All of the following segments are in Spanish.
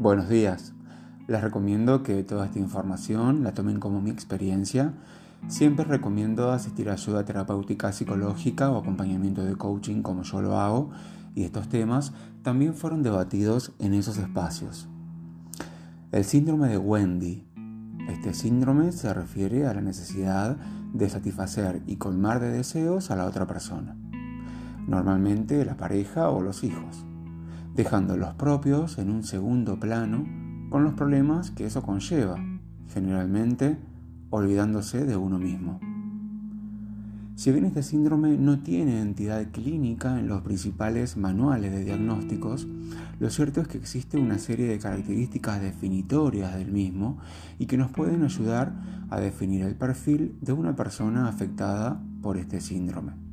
Buenos días. Les recomiendo que toda esta información la tomen como mi experiencia. Siempre recomiendo asistir a ayuda terapéutica psicológica o acompañamiento de coaching como yo lo hago y estos temas también fueron debatidos en esos espacios. El síndrome de Wendy. Este síndrome se refiere a la necesidad de satisfacer y colmar de deseos a la otra persona, normalmente la pareja o los hijos, dejando los propios en un segundo plano con los problemas que eso conlleva, generalmente olvidándose de uno mismo. Si bien este síndrome no tiene entidad clínica en los principales manuales de diagnósticos, lo cierto es que existe una serie de características definitorias del mismo y que nos pueden ayudar a definir el perfil de una persona afectada por este síndrome.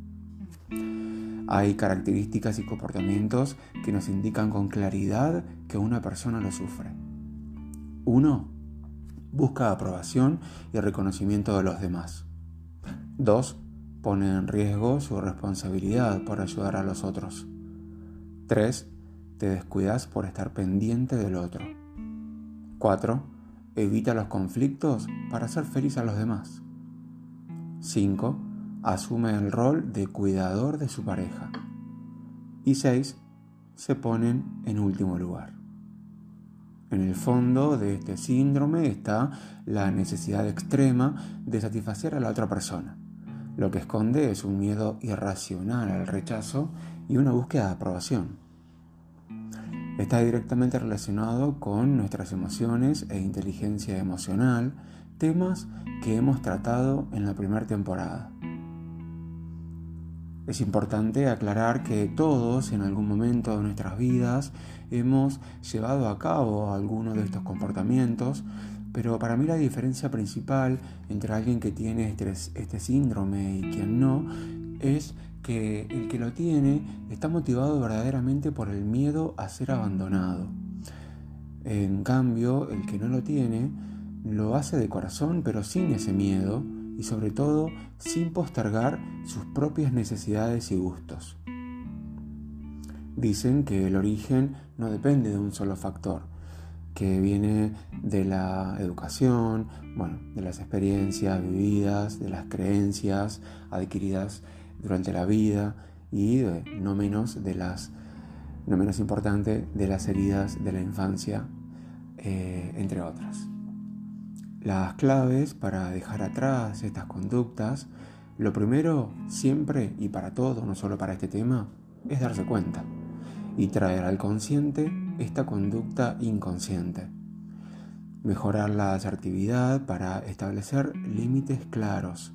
Hay características y comportamientos que nos indican con claridad que una persona lo sufre. Uno, busca aprobación y reconocimiento de los demás. Dos, pone en riesgo su responsabilidad por ayudar a los otros. 3. Te descuidas por estar pendiente del otro. 4. Evita los conflictos para hacer feliz a los demás. 5. Asume el rol de cuidador de su pareja. Y 6. Se ponen en último lugar. En el fondo de este síndrome está la necesidad extrema de satisfacer a la otra persona lo que esconde es un miedo irracional al rechazo y una búsqueda de aprobación. Está directamente relacionado con nuestras emociones e inteligencia emocional, temas que hemos tratado en la primera temporada. Es importante aclarar que todos en algún momento de nuestras vidas hemos llevado a cabo alguno de estos comportamientos, pero para mí la diferencia principal entre alguien que tiene este, este, síndrome y quien no es que el que lo tiene está motivado verdaderamente por el miedo a ser abandonado. En cambio, el que no lo tiene lo hace de corazón pero sin ese miedo y sobre todo sin postergar sus propias necesidades y gustos. Dicen que el origen no depende de un solo factor, que viene de la educación, bueno, de las experiencias vividas, de las creencias adquiridas durante la vida y no menos de las, no menos importante, de las heridas de la infancia, eh, entre otras. Las claves para dejar atrás estas conductas, lo primero, siempre y para todo, no solo para este tema, es darse cuenta y traer al consciente esta conducta inconsciente. Mejorar la asertividad para establecer límites claros.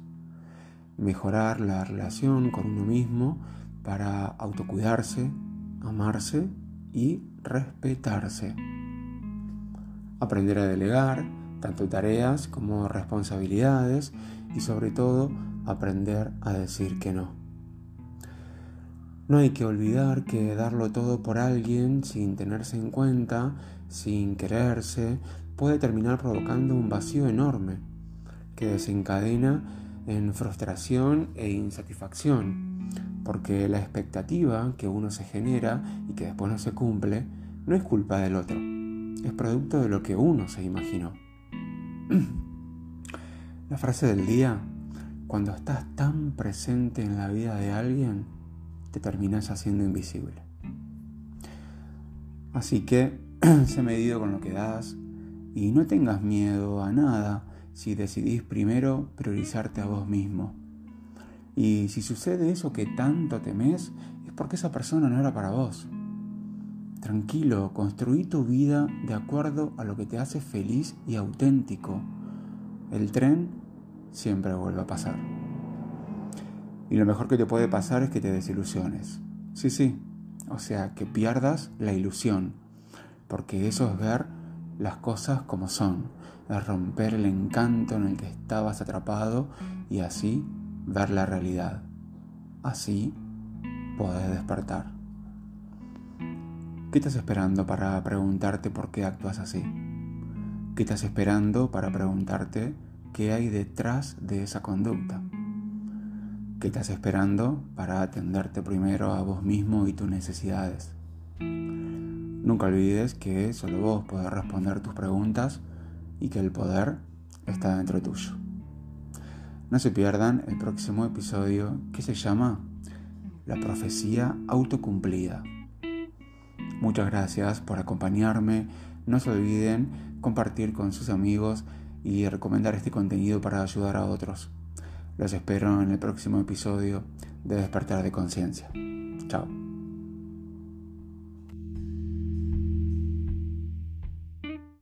Mejorar la relación con uno mismo para autocuidarse, amarse y respetarse. Aprender a delegar tanto tareas como responsabilidades y sobre todo aprender a decir que no. No hay que olvidar que darlo todo por alguien sin tenerse en cuenta, sin quererse, puede terminar provocando un vacío enorme que desencadena en frustración e insatisfacción, porque la expectativa que uno se genera y que después no se cumple no es culpa del otro, es producto de lo que uno se imaginó. La frase del día, cuando estás tan presente en la vida de alguien, te terminas haciendo invisible. Así que sé medido con lo que das y no tengas miedo a nada si decidís primero priorizarte a vos mismo. Y si sucede eso que tanto temes, es porque esa persona no era para vos. Tranquilo, construí tu vida de acuerdo a lo que te hace feliz y auténtico. El tren siempre vuelve a pasar. Y lo mejor que te puede pasar es que te desilusiones. Sí, sí. O sea, que pierdas la ilusión. Porque eso es ver las cosas como son. Es romper el encanto en el que estabas atrapado y así ver la realidad. Así podés despertar. ¿Qué estás esperando para preguntarte por qué actúas así? ¿Qué estás esperando para preguntarte qué hay detrás de esa conducta? ¿Qué estás esperando para atenderte primero a vos mismo y tus necesidades? Nunca olvides que solo vos podés responder tus preguntas y que el poder está dentro tuyo. No se pierdan el próximo episodio que se llama La profecía autocumplida. Muchas gracias por acompañarme. No se olviden compartir con sus amigos y recomendar este contenido para ayudar a otros. Los espero en el próximo episodio de Despertar de Conciencia. Chao.